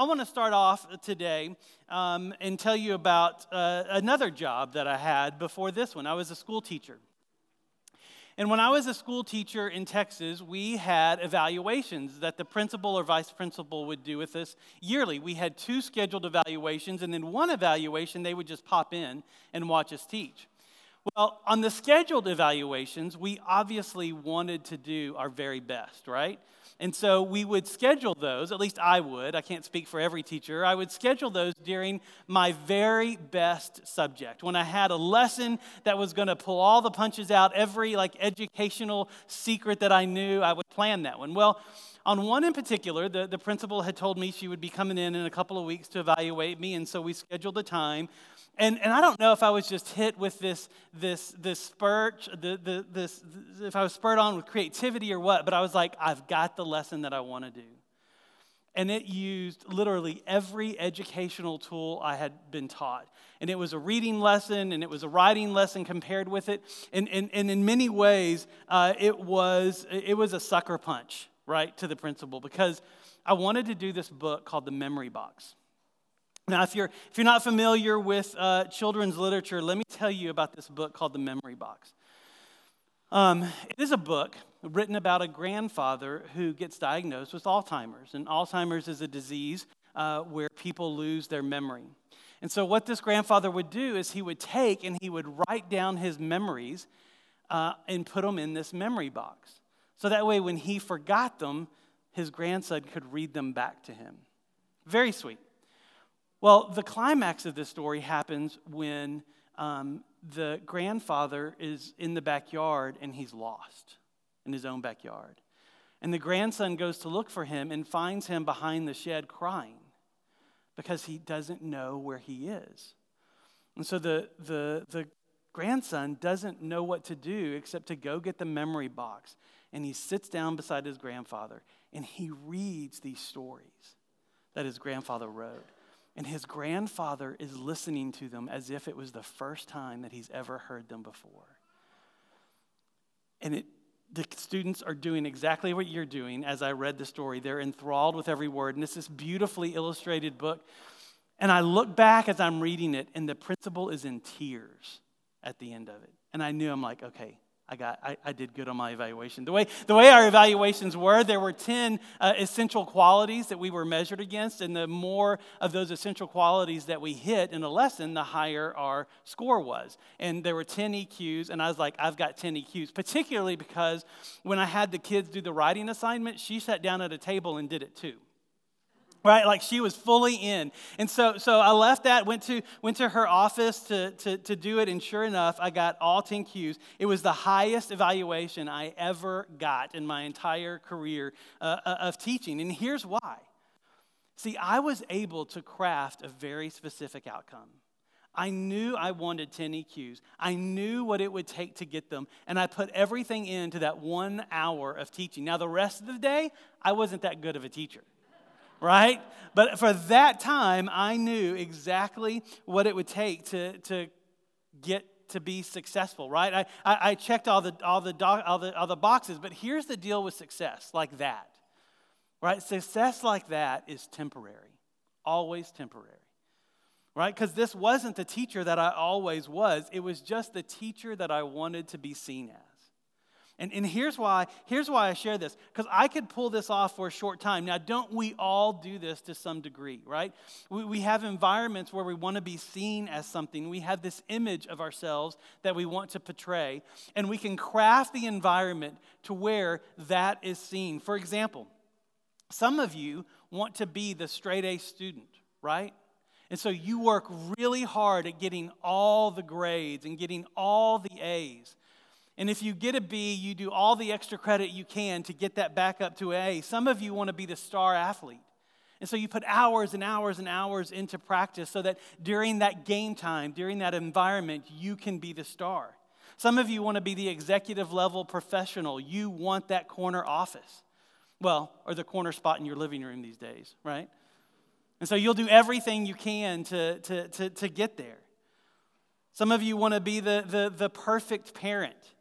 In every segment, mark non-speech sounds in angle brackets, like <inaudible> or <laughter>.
I want to start off today um, and tell you about uh, another job that I had before this one. I was a school teacher. And when I was a school teacher in Texas, we had evaluations that the principal or vice principal would do with us yearly. We had two scheduled evaluations, and then one evaluation they would just pop in and watch us teach. Well, on the scheduled evaluations, we obviously wanted to do our very best, right? And so we would schedule those, at least I would, I can't speak for every teacher. I would schedule those during my very best subject. When I had a lesson that was going to pull all the punches out, every like educational secret that I knew, I would plan that one. Well, on one in particular, the, the principal had told me she would be coming in in a couple of weeks to evaluate me, and so we scheduled a time and, and I don't know if I was just hit with this, this, this spurt, the, the, this, if I was spurred on with creativity or what, but I was like, I've got the lesson that I want to do. And it used literally every educational tool I had been taught. And it was a reading lesson and it was a writing lesson compared with it. And, and, and in many ways, uh, it, was, it was a sucker punch, right, to the principal because I wanted to do this book called The Memory Box. Now, if you're, if you're not familiar with uh, children's literature, let me tell you about this book called The Memory Box. Um, it is a book written about a grandfather who gets diagnosed with Alzheimer's. And Alzheimer's is a disease uh, where people lose their memory. And so, what this grandfather would do is he would take and he would write down his memories uh, and put them in this memory box. So that way, when he forgot them, his grandson could read them back to him. Very sweet. Well, the climax of this story happens when um, the grandfather is in the backyard and he's lost in his own backyard. And the grandson goes to look for him and finds him behind the shed crying because he doesn't know where he is. And so the, the, the grandson doesn't know what to do except to go get the memory box. And he sits down beside his grandfather and he reads these stories that his grandfather wrote. And his grandfather is listening to them as if it was the first time that he's ever heard them before. And it, the students are doing exactly what you're doing as I read the story. They're enthralled with every word. And it's this beautifully illustrated book. And I look back as I'm reading it, and the principal is in tears at the end of it. And I knew I'm like, okay, I got I, I, did good on my evaluation. The way the way our evaluations were, there were 10 uh, essential qualities that we were measured against, and the more of those essential qualities that we hit in a lesson, the higher our score was. And there were 10 EQs, and I was like, I've got 10 EQs, particularly because when I had the kids do the writing assignment, she sat down at a table and did it too right? Like she was fully in. And so so i left that went to went to her office to, to, to do it and sure enough i got all 10 EQs. It was the highest evaluation i ever got in my entire career uh, uh, of teaching. And here's why. See i was able to craft a very specific outcome. I knew I wanted 10 EQs. I knew what it would take to get them, and I put everything into that one hour of teaching. Now, the rest of the day, I wasn't that good of a teacher right? But for that time, I knew exactly what it would take to, to get to be successful, right? I, I, I checked all the, all, the doc, all, the, all the boxes, but here's the deal with success like that, right? Success like that is temporary, always temporary, right? Because this wasn't the teacher that I always was, it was just the teacher that I wanted to be seen as. And, and here's why here's why I share this because I could pull this off for a short time. Now, don't we all do this to some degree, right? We, we have environments where we want to be seen as something. We have this image of ourselves that we want to portray, and we can craft the environment to where that is seen. For example, some of you want to be the straight A student, right? And so you work really hard at getting all the grades and getting all the A's. And if you get a B, you do all the extra credit you can to get that back up to A. Some of you want to be the star athlete. And so you put hours and hours and hours into practice so that during that game time, during that environment, you can be the star. Some of you want to be the executive level professional. You want that corner office. Well, or the corner spot in your living room these days, right? And so you'll do everything you can to, to, to, to get there. Some of you want to be the, the, the perfect parent.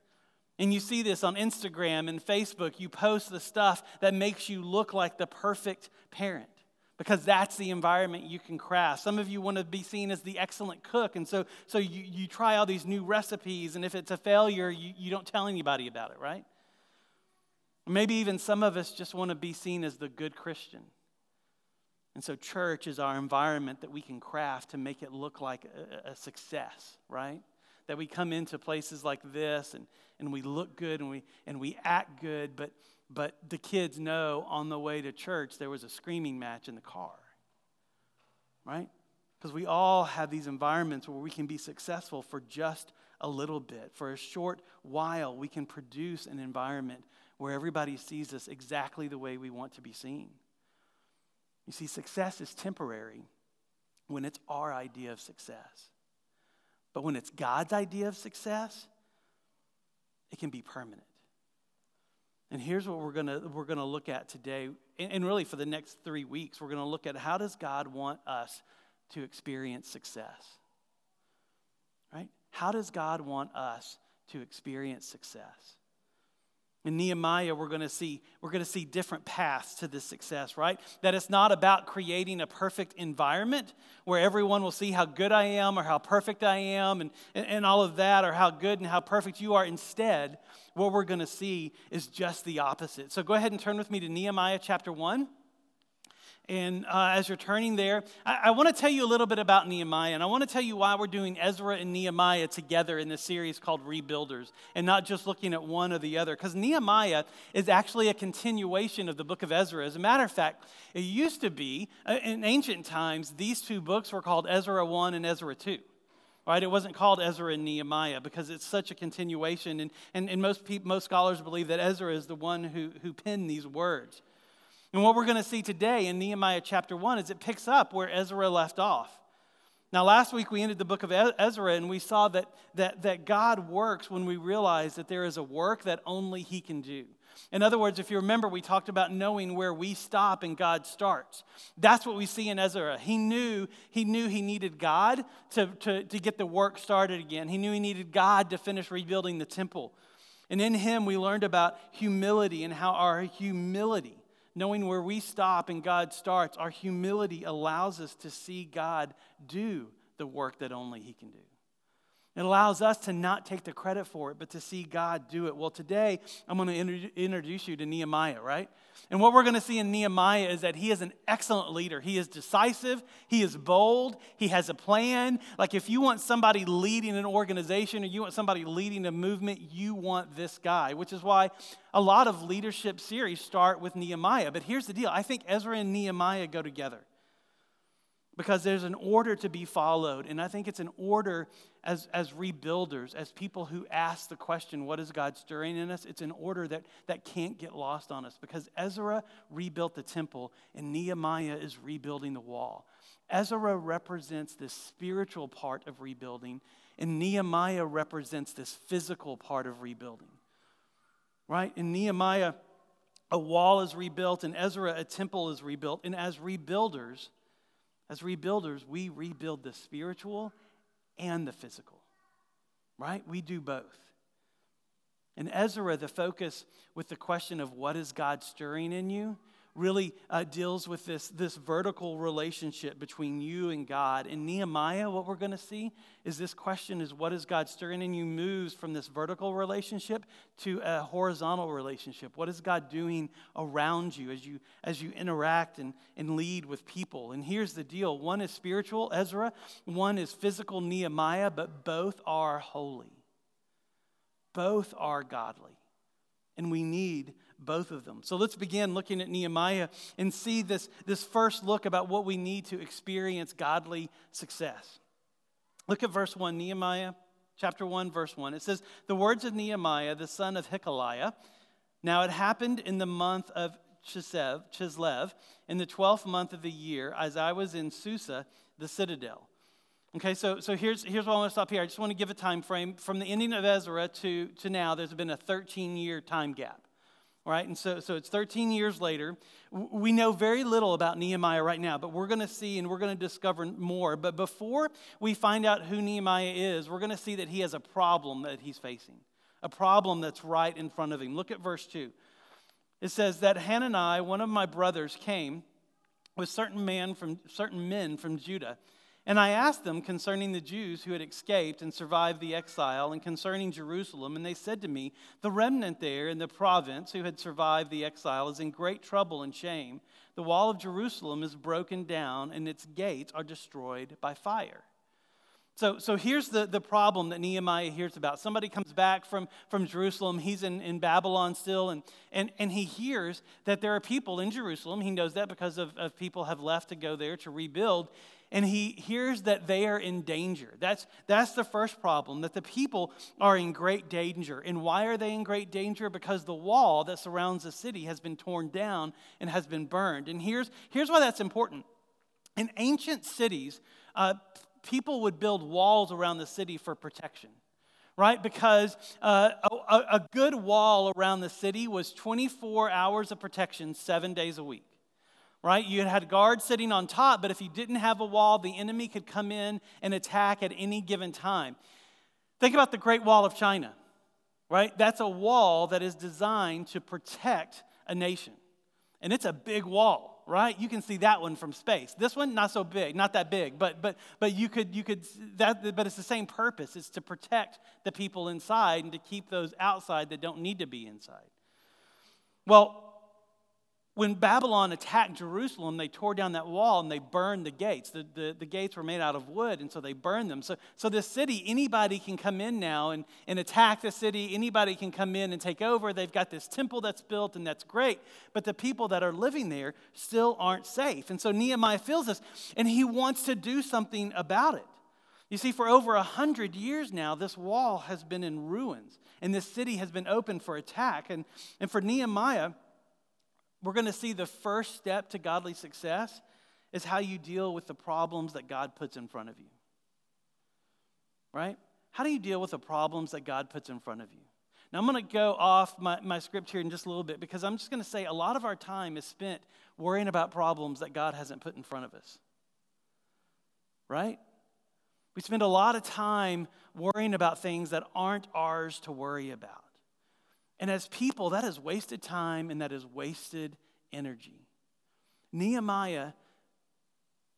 And you see this on Instagram and Facebook. You post the stuff that makes you look like the perfect parent. because that's the environment you can craft. Some of you want to be seen as the excellent cook, and so, so you, you try all these new recipes, and if it's a failure, you, you don't tell anybody about it, right? Maybe even some of us just want to be seen as the good Christian. And so, church is our environment that we can craft to make it look like a, a success, right? That we come into places like this and, and we look good and we, and we act good, but but the kids know on the way to church there was a screaming match in the car. Right? Because we all have these environments where we can be successful for just a little bit. For a short while, we can produce an environment where everybody sees us exactly the way we want to be seen. You see, success is temporary when it's our idea of success. But when it's God's idea of success, it can be permanent. And here's what we're going we're gonna look at today, and really for the next three weeks, we're going to look at how does God want us to experience success? Right? How does God want us to experience success? In Nehemiah, we're going to see we're going to see different paths to this success, right? That it's not about creating a perfect environment where everyone will see how good I am or how perfect I am and, and, and all of that, or how good and how perfect you are. Instead, what we're going to see is just the opposite. So go ahead and turn with me to Nehemiah chapter 1. And uh, as you're turning there, I, I want to tell you a little bit about Nehemiah, and I want to tell you why we're doing Ezra and Nehemiah together in this series called Rebuilders, and not just looking at one or the other. Because Nehemiah is actually a continuation of the book of Ezra. As a matter of fact, it used to be, uh, in ancient times, these two books were called Ezra 1 and Ezra 2 right? It wasn't called Ezra and Nehemiah because it's such a continuation. And, and, and most, most scholars believe that Ezra is the one who, who penned these words. And what we're going to see today in Nehemiah chapter 1 is it picks up where Ezra left off. Now, last week we ended the book of Ezra and we saw that, that, that God works when we realize that there is a work that only He can do. In other words, if you remember, we talked about knowing where we stop and God starts. That's what we see in Ezra. He knew he, knew he needed God to, to, to get the work started again, he knew he needed God to finish rebuilding the temple. And in him, we learned about humility and how our humility knowing where we stop and God starts, our humility allows us to see God do the work that only He can do. It allows us to not take the credit for it, but to see God do it. Well, today I'm going to introduce you to Nehemiah, right? And what we're going to see in Nehemiah is that he is an excellent leader. He is decisive, he is bold, he has a plan. Like if you want somebody leading an organization or you want somebody leading a movement, you want this guy, which is why a lot of leadership series start with Nehemiah. But here's the deal I think Ezra and Nehemiah go together because there's an order to be followed. And I think it's an order as, as rebuilders, as people who ask the question, what is God stirring in us? It's an order that, that can't get lost on us because Ezra rebuilt the temple and Nehemiah is rebuilding the wall. Ezra represents this spiritual part of rebuilding, and Nehemiah represents this physical part of rebuilding. Right? In Nehemiah, a wall is rebuilt, and Ezra, a temple is rebuilt. And as rebuilders, as rebuilders, we rebuild the spiritual and the physical, right? We do both. In Ezra, the focus with the question of what is God stirring in you really uh, deals with this, this vertical relationship between you and God. In Nehemiah, what we're going to see is this question is what is God stirring in you moves from this vertical relationship to a horizontal relationship. What is God doing around you as you, as you interact and, and lead with people? And here's the deal one is spiritual, Ezra, one is physical, Nehemiah, but both are holy. Both are godly. And we need both of them. So let's begin looking at Nehemiah and see this, this first look about what we need to experience godly success. Look at verse 1, Nehemiah chapter 1, verse 1. It says, The words of Nehemiah, the son of Hachaliah. Now it happened in the month of Chislev, Chislev, in the 12th month of the year, as I was in Susa, the citadel. Okay, so, so here's, here's what I want to stop here. I just want to give a time frame. From the ending of Ezra to, to now, there's been a 13 year time gap right? And so, so it's 13 years later. We know very little about Nehemiah right now, but we're going to see and we're going to discover more. But before we find out who Nehemiah is, we're going to see that he has a problem that he's facing, a problem that's right in front of him. Look at verse 2. It says that Hanani, one of my brothers, came with certain, man from, certain men from Judah. And I asked them concerning the Jews who had escaped and survived the exile, and concerning Jerusalem. And they said to me, The remnant there in the province who had survived the exile is in great trouble and shame. The wall of Jerusalem is broken down, and its gates are destroyed by fire. So, so here's the, the problem that Nehemiah hears about. Somebody comes back from, from Jerusalem. He's in, in Babylon still, and, and, and he hears that there are people in Jerusalem. He knows that because of, of people have left to go there to rebuild. And he hears that they are in danger. That's, that's the first problem, that the people are in great danger. And why are they in great danger? Because the wall that surrounds the city has been torn down and has been burned. And here's, here's why that's important. In ancient cities, uh, people would build walls around the city for protection, right? Because uh, a, a good wall around the city was 24 hours of protection, seven days a week right? You had guards sitting on top, but if you didn't have a wall, the enemy could come in and attack at any given time. Think about the Great Wall of China, right? That's a wall that is designed to protect a nation. And it's a big wall right? You can see that one from space. This one, not so big, not that big, but but but you could you could that but it's the same purpose. It's to protect the people inside and to keep those outside that don't need to be inside. Well, when Babylon attacked Jerusalem, they tore down that wall and they burned the gates. The, the, the, gates were made out of wood, and so they burned them. So, so this city, anybody can come in now and, and attack the city. Anybody can come in and take over. They've got this temple that's built, and that's great. But the people that are living there still aren't safe. And so Nehemiah feels this, and he wants to do something about it. You see, for over a hundred years now, this wall has been in ruins, and this city has been open for attack. And, and for Nehemiah, we're going to see the first step to godly success is how you deal with the problems that God puts in front of you. Right? How do you deal with the problems that God puts in front of you? Now, I'm going to go off my, my script here in just a little bit because I'm just going to say a lot of our time is spent worrying about problems that God hasn't put in front of us. Right? We spend a lot of time worrying about things that aren't ours to worry about. And as people, that is wasted time and that is wasted energy. Nehemiah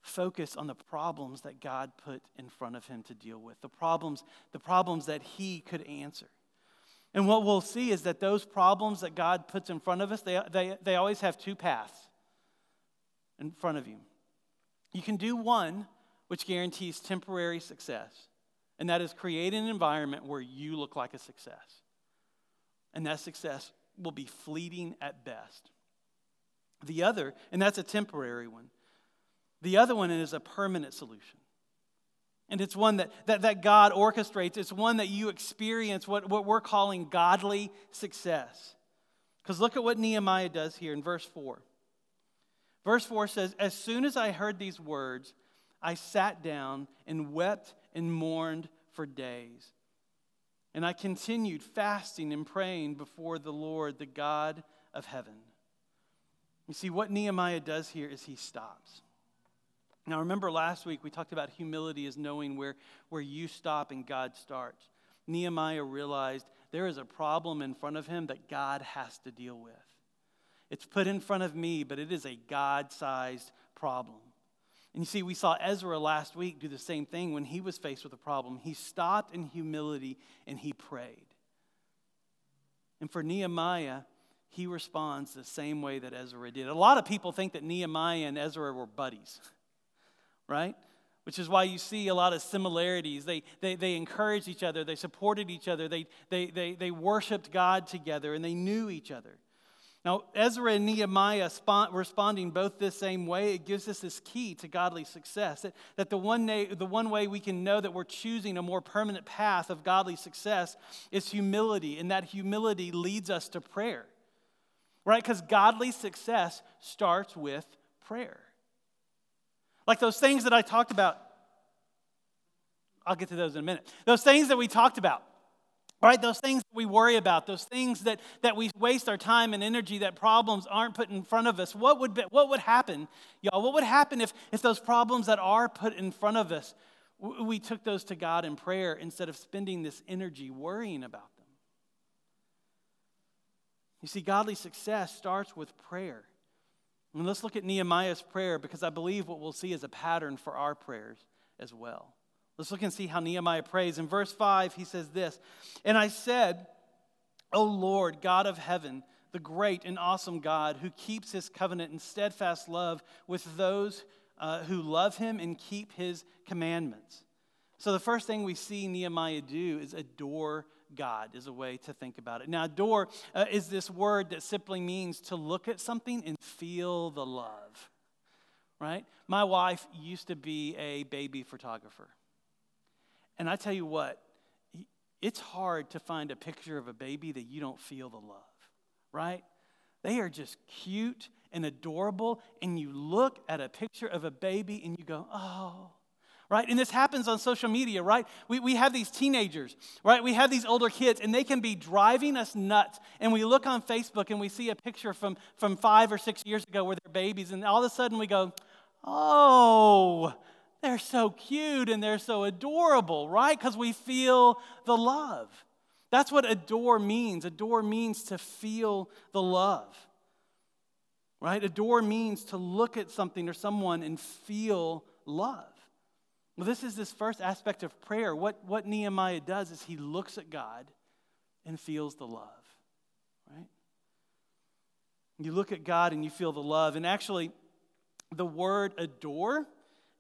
focused on the problems that God put in front of him to deal with, the problems, the problems that he could answer. And what we'll see is that those problems that God puts in front of us, they, they, they always have two paths in front of you. You can do one, which guarantees temporary success, and that is create an environment where you look like a success and that success will be fleeting at best. The other, and that's a temporary one, the other one is a permanent solution. And it's one that, that, that God orchestrates. It's one that you experience what, what we're calling godly success. Because look at what Nehemiah does here in verse 4. Verse 4 says, As soon as I heard these words, I sat down and wept and mourned for days. And I continued fasting and praying before the Lord, the God of heaven. You see, what Nehemiah does here is he stops. Now, remember last week we talked about humility as knowing where, where you stop and God starts. Nehemiah realized there is a problem in front of him that God has to deal with. It's put in front of me, but it is a God sized problem. And you see, we saw Ezra last week do the same thing when he was faced with a problem. He stopped in humility and he prayed. And for Nehemiah, he responds the same way that Ezra did. A lot of people think that Nehemiah and Ezra were buddies, <laughs> right? Which is why you see a lot of similarities. They, they, they encouraged each other, they supported each other, they, they, they, they worshiped God together, and they knew each other. Now, Ezra and Nehemiah responding both this same way, it gives us this key to godly success. That, that the, one day, the one way we can know that we're choosing a more permanent path of godly success is humility, and that humility leads us to prayer. Right? Because godly success starts with prayer. Like those things that I talked about, I'll get to those in a minute. Those things that we talked about Right, those things that we worry about, those things that, that we waste our time and energy, that problems aren't put in front of us, what would, be, what would happen, y'all? What would happen if, if those problems that are put in front of us, we took those to God in prayer instead of spending this energy worrying about them? You see, godly success starts with prayer. And let's look at Nehemiah's prayer because I believe what we'll see is a pattern for our prayers as well. Let's look and see how Nehemiah prays. In verse 5, he says this And I said, O Lord, God of heaven, the great and awesome God who keeps his covenant and steadfast love with those uh, who love him and keep his commandments. So, the first thing we see Nehemiah do is adore God, is a way to think about it. Now, adore uh, is this word that simply means to look at something and feel the love, right? My wife used to be a baby photographer. And I tell you what, it's hard to find a picture of a baby that you don't feel the love, right? They are just cute and adorable, and you look at a picture of a baby and you go, oh, right? And this happens on social media, right? We, we have these teenagers, right? We have these older kids, and they can be driving us nuts. And we look on Facebook and we see a picture from, from five or six years ago where they're babies, and all of a sudden we go, oh, they're so cute and they're so adorable, right? Because we feel the love. That's what adore means. Adore means to feel the love, right? Adore means to look at something or someone and feel love. Well, this is this first aspect of prayer. What, what Nehemiah does is he looks at God and feels the love, right? You look at God and you feel the love. And actually, the word adore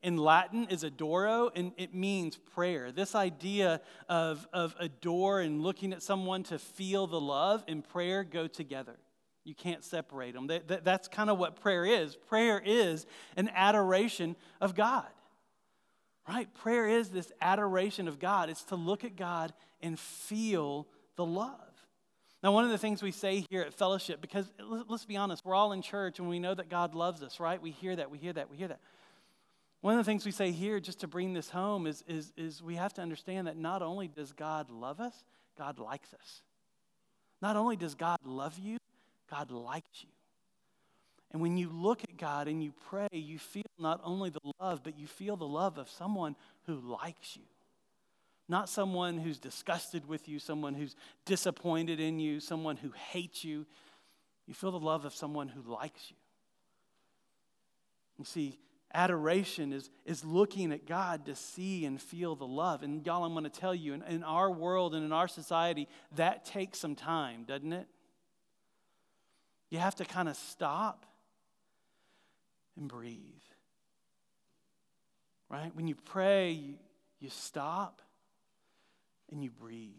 in Latin is adoro, and it means prayer. This idea of, of adore and looking at someone to feel the love and prayer go together. You can't separate them. That, that, that's kind of what prayer is. Prayer is an adoration of God. Right? Prayer is this adoration of God. It's to look at God and feel the love. Now, one of the things we say here at Fellowship, because let's be honest, we're all in church and we know that God loves us, right? We hear that, we hear that, we hear that. One of the things we say here, just to bring this home, is, is, is we have to understand that not only does God love us, God likes us. Not only does God love you, God likes you. And when you look at God and you pray, you feel not only the love, but you feel the love of someone who likes you. Not someone who's disgusted with you, someone who's disappointed in you, someone who hates you. You feel the love of someone who likes you. You see, adoration is, is looking at God to see and feel the love. And y'all, I'm going to tell you, in, in our world and in our society, that takes some time, doesn't it? You have to kind of stop and breathe. Right? When you pray, you, you stop and you breathe.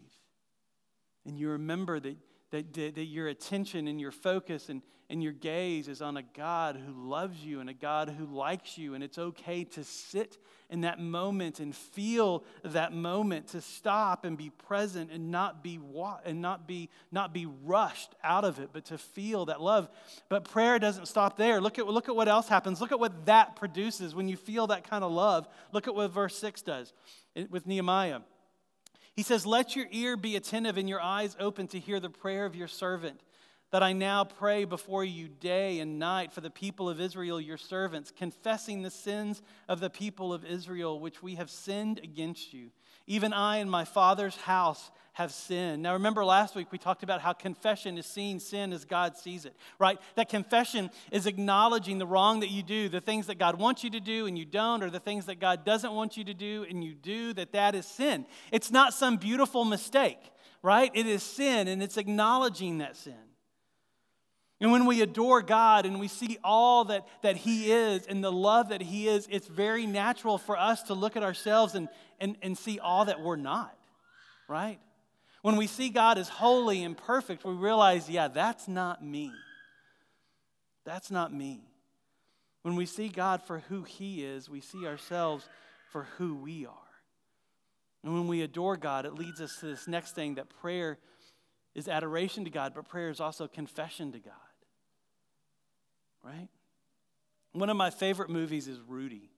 And you remember that, that, that your attention and your focus and, and your gaze is on a God who loves you and a God who likes you. And it's okay to sit in that moment and feel that moment, to stop and be present and not be and not be not be rushed out of it, but to feel that love. But prayer doesn't stop there. Look at look at what else happens. Look at what that produces when you feel that kind of love. Look at what verse 6 does with Nehemiah. He says, Let your ear be attentive and your eyes open to hear the prayer of your servant that I now pray before you day and night for the people of Israel, your servants, confessing the sins of the people of Israel, which we have sinned against you. Even I and my father's house have sinned. Now, remember last week we talked about how confession is seeing sin as God sees it, right? That confession is acknowledging the wrong that you do, the things that God wants you to do and you don't, or the things that God doesn't want you to do and you do, that that is sin. It's not some beautiful mistake, right? It is sin, and it's acknowledging that sin. And when we adore God and we see all that, that He is and the love that He is, it's very natural for us to look at ourselves and, and, and see all that we're not, right? When we see God as holy and perfect, we realize, yeah, that's not me. That's not me. When we see God for who He is, we see ourselves for who we are. And when we adore God, it leads us to this next thing that prayer is adoration to God, but prayer is also confession to God right? One of my favorite movies is Rudy.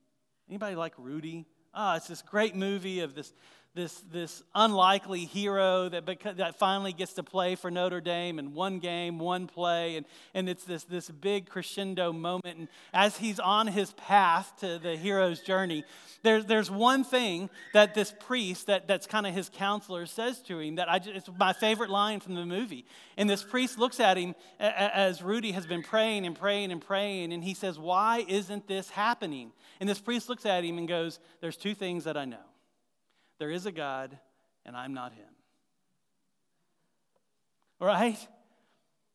Anybody like Rudy? Ah, oh, it's this great movie of this, this, this unlikely hero that, that finally gets to play for Notre Dame in one game, one play, and, and it's this, this big crescendo moment. And as he's on his path to the hero's journey, there's, there's one thing that this priest, that, that's kind of his counselor, says to him that I just, it's my favorite line from the movie. And this priest looks at him as Rudy has been praying and praying and praying, and he says, Why isn't this happening? And this priest looks at him and goes, There's two things that I know. There is a God, and I'm not him. Right?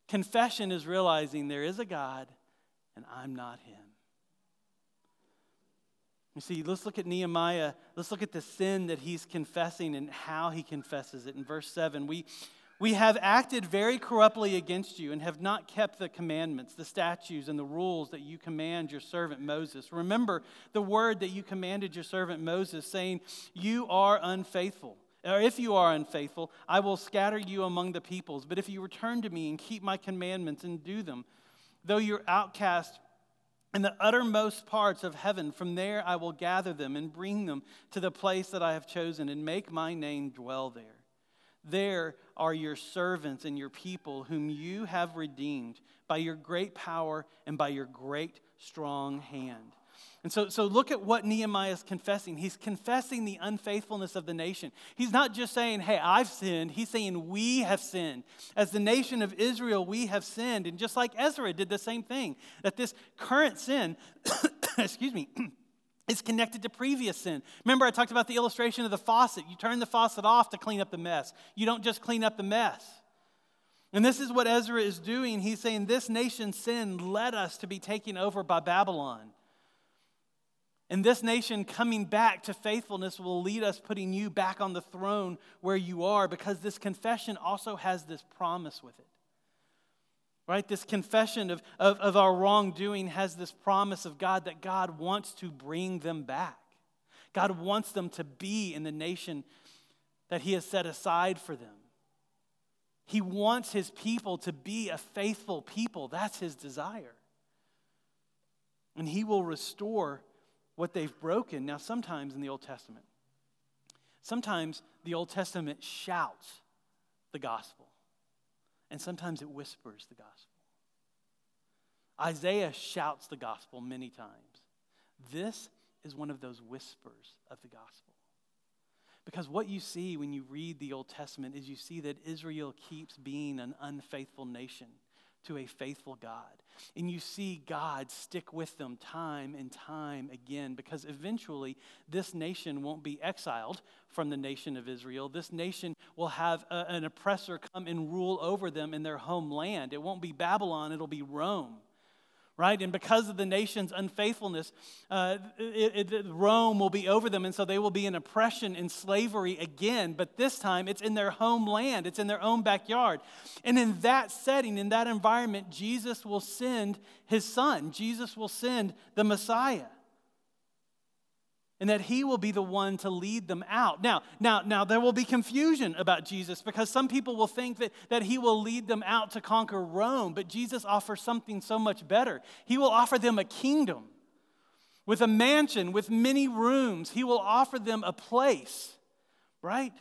Confession is realizing there is a God, and I'm not him. You see, let's look at Nehemiah. Let's look at the sin that he's confessing and how he confesses it. In verse 7, we, we have acted very corruptly against you and have not kept the commandments, the statutes, and the rules that you command your servant Moses. Remember the word that you commanded your servant Moses, saying, You are unfaithful. Or if you are unfaithful, I will scatter you among the peoples. But if you return to me and keep my commandments and do them, though you're outcast in the uttermost parts of heaven, from there I will gather them and bring them to the place that I have chosen and make my name dwell there. There are your servants and your people, whom you have redeemed by your great power and by your great strong hand. And so, so look at what Nehemiah is confessing. He's confessing the unfaithfulness of the nation. He's not just saying, hey, I've sinned. He's saying, we have sinned. As the nation of Israel, we have sinned. And just like Ezra did the same thing, that this current sin, <coughs> excuse me, is connected to previous sin. Remember, I talked about the illustration of the faucet. You turn the faucet off to clean up the mess, you don't just clean up the mess. And this is what Ezra is doing. He's saying, This nation's sin led us to be taken over by Babylon. And this nation coming back to faithfulness will lead us putting you back on the throne where you are because this confession also has this promise with it. Right? This confession of, of, of our wrongdoing has this promise of God that God wants to bring them back. God wants them to be in the nation that He has set aside for them. He wants His people to be a faithful people. That's His desire. And He will restore what they've broken. Now, sometimes in the Old Testament, sometimes the Old Testament shouts the gospel and sometimes it whispers the gospel. Isaiah shouts the gospel many times. This is one of those whispers of the gospel. Because what you see when you read the Old Testament is you see that Israel keeps being an unfaithful nation to a faithful God. And you see God stick with them time and time again because eventually this nation won't be exiled from the nation of Israel. This nation will have a, an oppressor come and rule over them in their homeland. It won't be Babylon, it'll be Rome right? And because of the nation's unfaithfulness, uh, it, it, Rome will be over them, and so they will be in oppression and slavery again. But this time, it's in their homeland, it's in their own backyard. And in that setting, in that environment, Jesus will send his son, Jesus will send the Messiah and that he will be the one to lead them out. Now, now, now there will be confusion about Jesus because some people will think that, that he will lead them out to conquer Rome, but Jesus offers something so much better. He will offer them a kingdom with a mansion, with many rooms. He will offer them a place, right?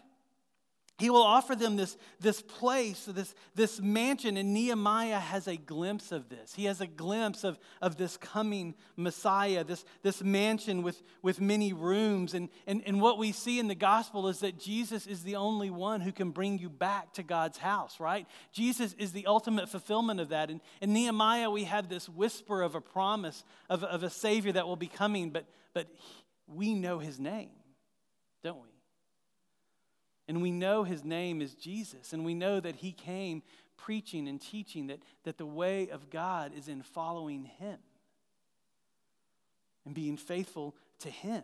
He will offer them this, this place, this, this mansion, and Nehemiah has a glimpse of this. He has a glimpse of, of this coming Messiah, this, this mansion with, with many rooms. And, and, and what we see in the gospel is that Jesus is the only one who can bring you back to God's house, right? Jesus is the ultimate fulfillment of that. And in Nehemiah, we have this whisper of a promise of, of a Savior that will be coming, but, but we know his name, don't we? And we know his name is Jesus. And we know that he came preaching and teaching that, that the way of God is in following him and being faithful to him.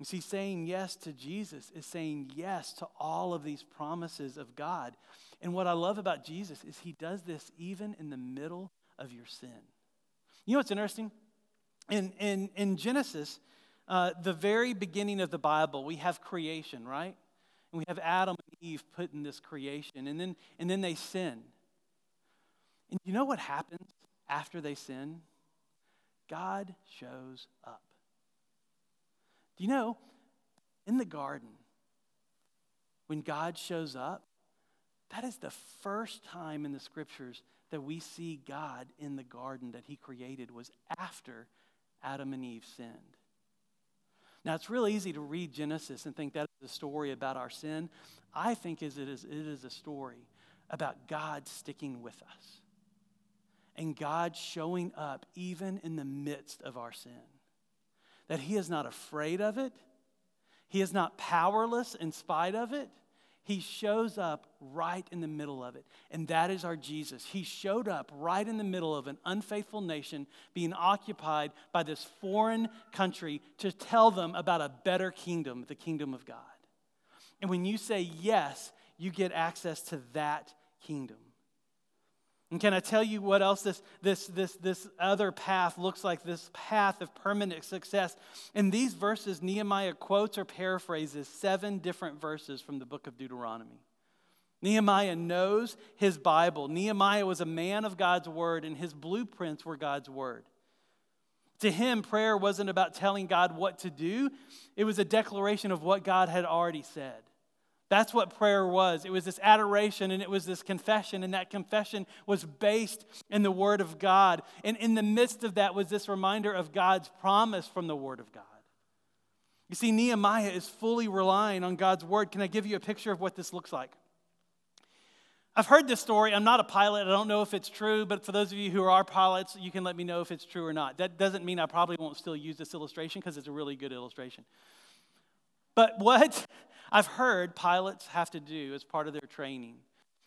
You see, saying yes to Jesus is saying yes to all of these promises of God. And what I love about Jesus is he does this even in the middle of your sin. You know what's interesting? In, in, in Genesis, uh, the very beginning of the Bible, we have creation, right? And we have Adam and Eve put in this creation, and then, and then they sin. And you know what happens after they sin? God shows up. Do you know, in the garden, when God shows up, that is the first time in the scriptures that we see God in the garden that he created was after Adam and Eve sinned. Now, it's real easy to read Genesis and think that is a story about our sin. I think is it is, it is a story about God sticking with us and God showing up even in the midst of our sin. That He is not afraid of it, He is not powerless in spite of it. He shows up right in the middle of it. And that is our Jesus. He showed up right in the middle of an unfaithful nation being occupied by this foreign country to tell them about a better kingdom, the kingdom of God. And when you say yes, you get access to that kingdom. And can I tell you what else this, this, this, this other path looks like, this path of permanent success? In these verses, Nehemiah quotes or paraphrases seven different verses from the book of Deuteronomy. Nehemiah knows his Bible. Nehemiah was a man of God's word, and his blueprints were God's word. To him, prayer wasn't about telling God what to do, it was a declaration of what God had already said. That's what prayer was. It was this adoration and it was this confession, and that confession was based in the Word of God. And in the midst of that was this reminder of God's promise from the Word of God. You see, Nehemiah is fully relying on God's Word. Can I give you a picture of what this looks like? I've heard this story. I'm not a pilot. I don't know if it's true, but for those of you who are pilots, you can let me know if it's true or not. That doesn't mean I probably won't still use this illustration because it's a really good illustration. But what I've heard pilots have to do as part of their training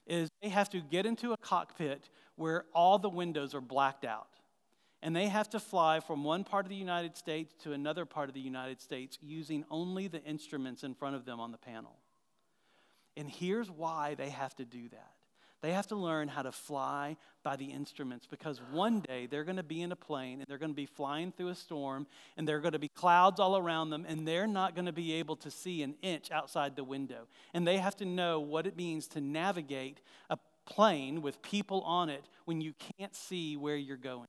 is they have to get into a cockpit where all the windows are blacked out. And they have to fly from one part of the United States to another part of the United States using only the instruments in front of them on the panel. And here's why they have to do that they have to learn how to fly by the instruments because one day they're going to be in a plane and they're going to be flying through a storm and there are going to be clouds all around them and they're not going to be able to see an inch outside the window. And they have to know what it means to navigate a plane with people on it when you can't see where you're going.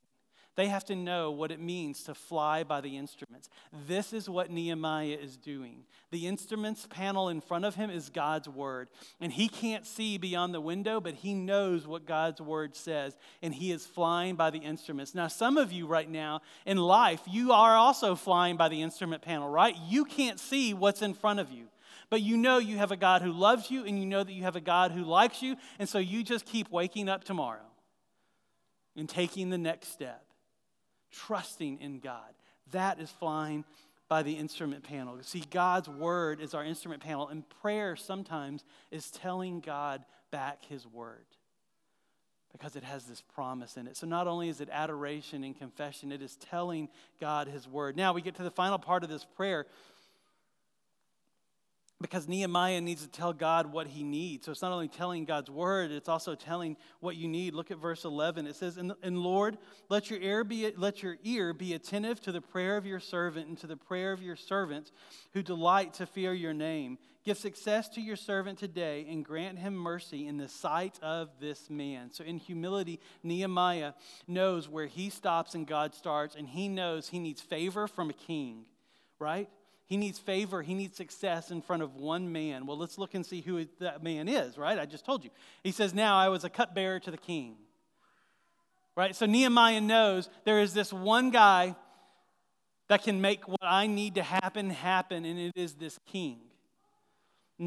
They have to know what it means to fly by the instruments. This is what Nehemiah is doing. The instruments panel in front of him is God's word. And he can't see beyond the window, but he knows what God's word says. And he is flying by the instruments. Now, some of you right now in life, you are also flying by the instrument panel, right? You can't see what's in front of you. But you know you have a God who loves you, and you know that you have a God who likes you. And so you just keep waking up tomorrow and taking the next step trusting in God. That is flying by the instrument panel. See, God's word is our instrument panel, and prayer sometimes is telling God back his word because it has this promise in it. So not only is it adoration and confession, it is telling God his word. Now we get to the final part of this prayer because Nehemiah needs to tell God what he needs. So it's not only telling God's word, it's also telling what you need. Look at verse 11. It says, And, Lord, let your, ear be, let your ear be attentive to the prayer of your servant and to the prayer of your servants who delight to fear your name. Give success to your servant today and grant him mercy in the sight of this man. So, in humility, Nehemiah knows where he stops and God starts, and he knows he needs favor from a king, right? He needs favor, he needs success in front of one man. Well, let's look and see who that man is, right? I just told you. He says, Now I was a cupbearer to the king. Right? So Nehemiah knows there is this one guy that can make what I need to happen happen, and it is this king.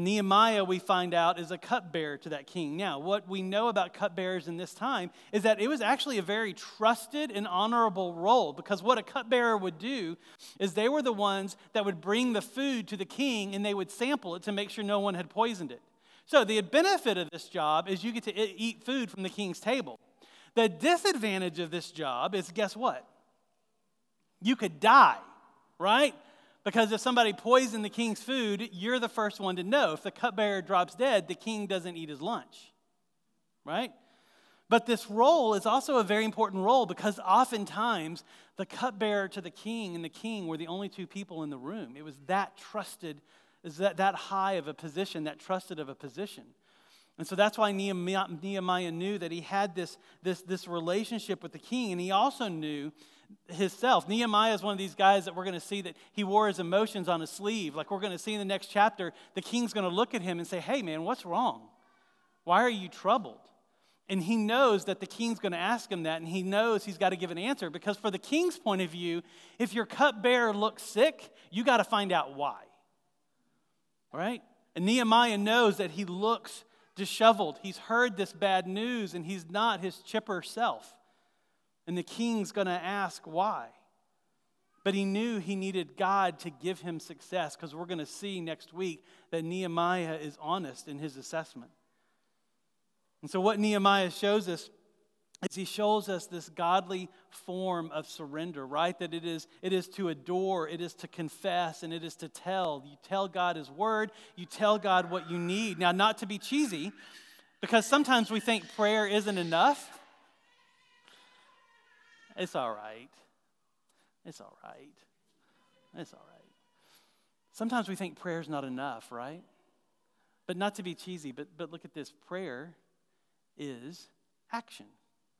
Nehemiah, we find out, is a cupbearer to that king. Now, what we know about cupbearers in this time is that it was actually a very trusted and honorable role because what a cupbearer would do is they were the ones that would bring the food to the king and they would sample it to make sure no one had poisoned it. So, the benefit of this job is you get to eat food from the king's table. The disadvantage of this job is guess what? You could die, right? Because if somebody poisoned the king's food, you're the first one to know. If the cupbearer drops dead, the king doesn't eat his lunch, right? But this role is also a very important role because oftentimes the cupbearer to the king and the king were the only two people in the room. It was that trusted, is that, that high of a position, that trusted of a position. And so that's why Nehemiah knew that he had this, this, this relationship with the king, and he also knew himself. Nehemiah is one of these guys that we're going to see that he wore his emotions on his sleeve. Like we're going to see in the next chapter, the king's going to look at him and say, Hey, man, what's wrong? Why are you troubled? And he knows that the king's going to ask him that, and he knows he's got to give an answer because, for the king's point of view, if your cupbearer looks sick, you got to find out why. Right? And Nehemiah knows that he looks disheveled. He's heard this bad news, and he's not his chipper self. And the king's going to ask why. But he knew he needed God to give him success because we're going to see next week that Nehemiah is honest in his assessment. And so, what Nehemiah shows us is he shows us this godly form of surrender, right? That it is, it is to adore, it is to confess, and it is to tell. You tell God His word, you tell God what you need. Now, not to be cheesy, because sometimes we think prayer isn't enough. It's all right. It's all right. It's all right. Sometimes we think prayer is not enough, right? But not to be cheesy, but, but look at this prayer is action,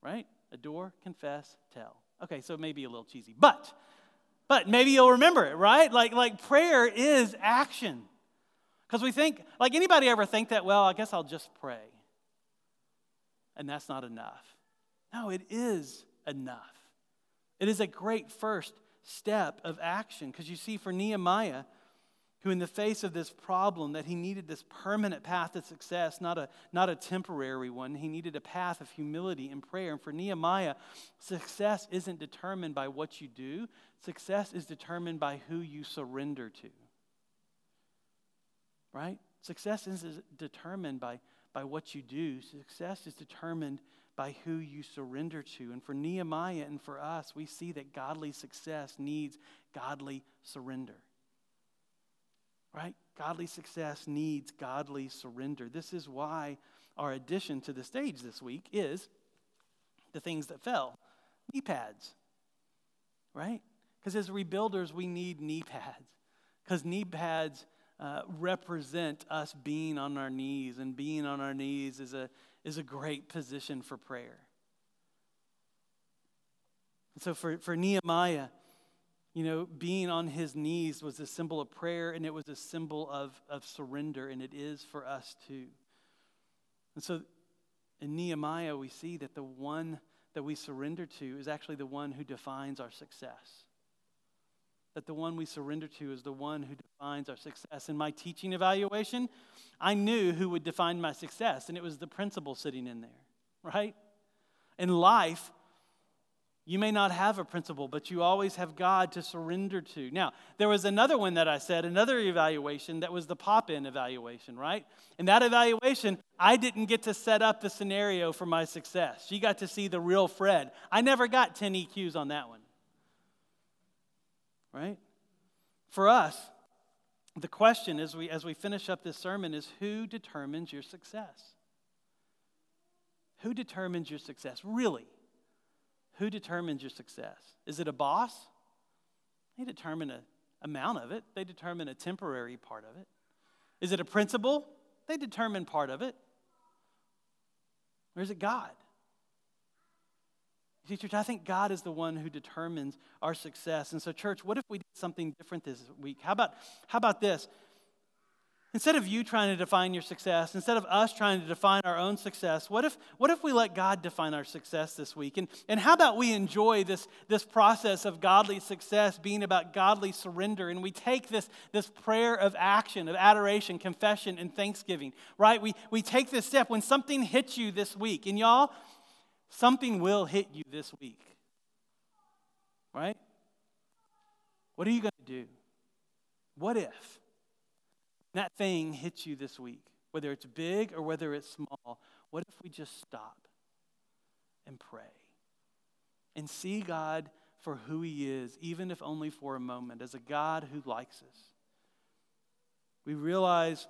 right? Adore, confess, tell. Okay, so maybe a little cheesy, but but maybe you'll remember it, right? Like like prayer is action. Because we think, like anybody ever think that, well, I guess I'll just pray. And that's not enough. No, it is enough. It is a great first step of action. Because you see, for Nehemiah, who, in the face of this problem, that he needed this permanent path to success, not a, not a temporary one. He needed a path of humility and prayer. And for Nehemiah, success isn't determined by what you do, success is determined by who you surrender to. Right? Success isn't determined by, by what you do, success is determined by who you surrender to. And for Nehemiah and for us, we see that godly success needs godly surrender right? Godly success needs godly surrender. This is why our addition to the stage this week is the things that fell knee pads, right? Because as rebuilders, we need knee pads. Because knee pads uh, represent us being on our knees, and being on our knees is a, is a great position for prayer. And so for, for Nehemiah, you know, being on his knees was a symbol of prayer and it was a symbol of, of surrender, and it is for us too. And so in Nehemiah, we see that the one that we surrender to is actually the one who defines our success. That the one we surrender to is the one who defines our success. In my teaching evaluation, I knew who would define my success, and it was the principal sitting in there, right? In life, you may not have a principal, but you always have God to surrender to. Now, there was another one that I said, another evaluation that was the pop in evaluation, right? In that evaluation, I didn't get to set up the scenario for my success. She got to see the real Fred. I never got 10 EQs on that one, right? For us, the question as we, as we finish up this sermon is who determines your success? Who determines your success? Really? Who determines your success? Is it a boss? They determine an amount of it, they determine a temporary part of it. Is it a principal? They determine part of it. Or is it God? Church, I think God is the one who determines our success. And so, church, what if we did something different this week? How about, how about this? Instead of you trying to define your success, instead of us trying to define our own success, what if, what if we let God define our success this week? And, and how about we enjoy this, this process of godly success being about godly surrender? And we take this, this prayer of action, of adoration, confession, and thanksgiving, right? We, we take this step when something hits you this week. And y'all, something will hit you this week, right? What are you going to do? What if? that thing hits you this week, whether it's big or whether it's small, what if we just stop and pray and see God for who He is, even if only for a moment, as a God who likes us? We realize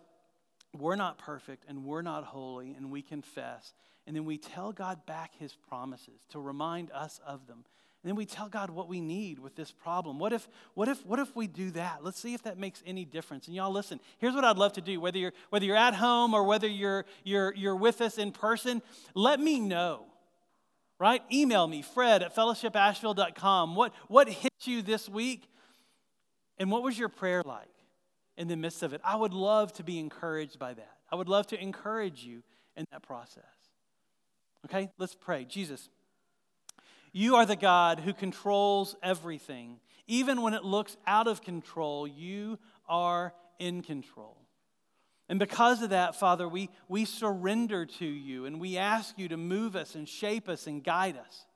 we're not perfect and we're not holy, and we confess. And then we tell God back His promises to remind us of them. And then we tell God what we need with this problem. What if, what if, what if we do that? Let's see if that makes any difference. And y'all listen, here's what I'd love to do, whether you're whether you're at home or whether you're you're you're with us in person, let me know. Right? Email me, Fred at fellowshipasheville.com. What what hit you this week? And what was your prayer like in the midst of it? I would love to be encouraged by that. I would love to encourage you in that process. Okay, let's pray. Jesus. You are the God who controls everything. Even when it looks out of control, you are in control. And because of that, Father, we, we surrender to you and we ask you to move us and shape us and guide us.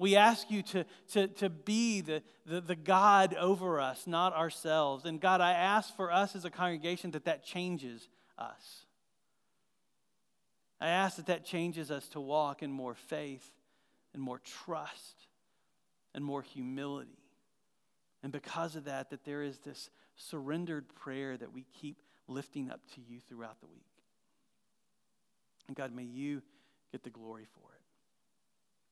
We ask you to, to, to be the, the, the God over us, not ourselves. And God, I ask for us as a congregation that that changes us. I ask that that changes us to walk in more faith and more trust and more humility. And because of that, that there is this surrendered prayer that we keep lifting up to you throughout the week. And God, may you get the glory for it.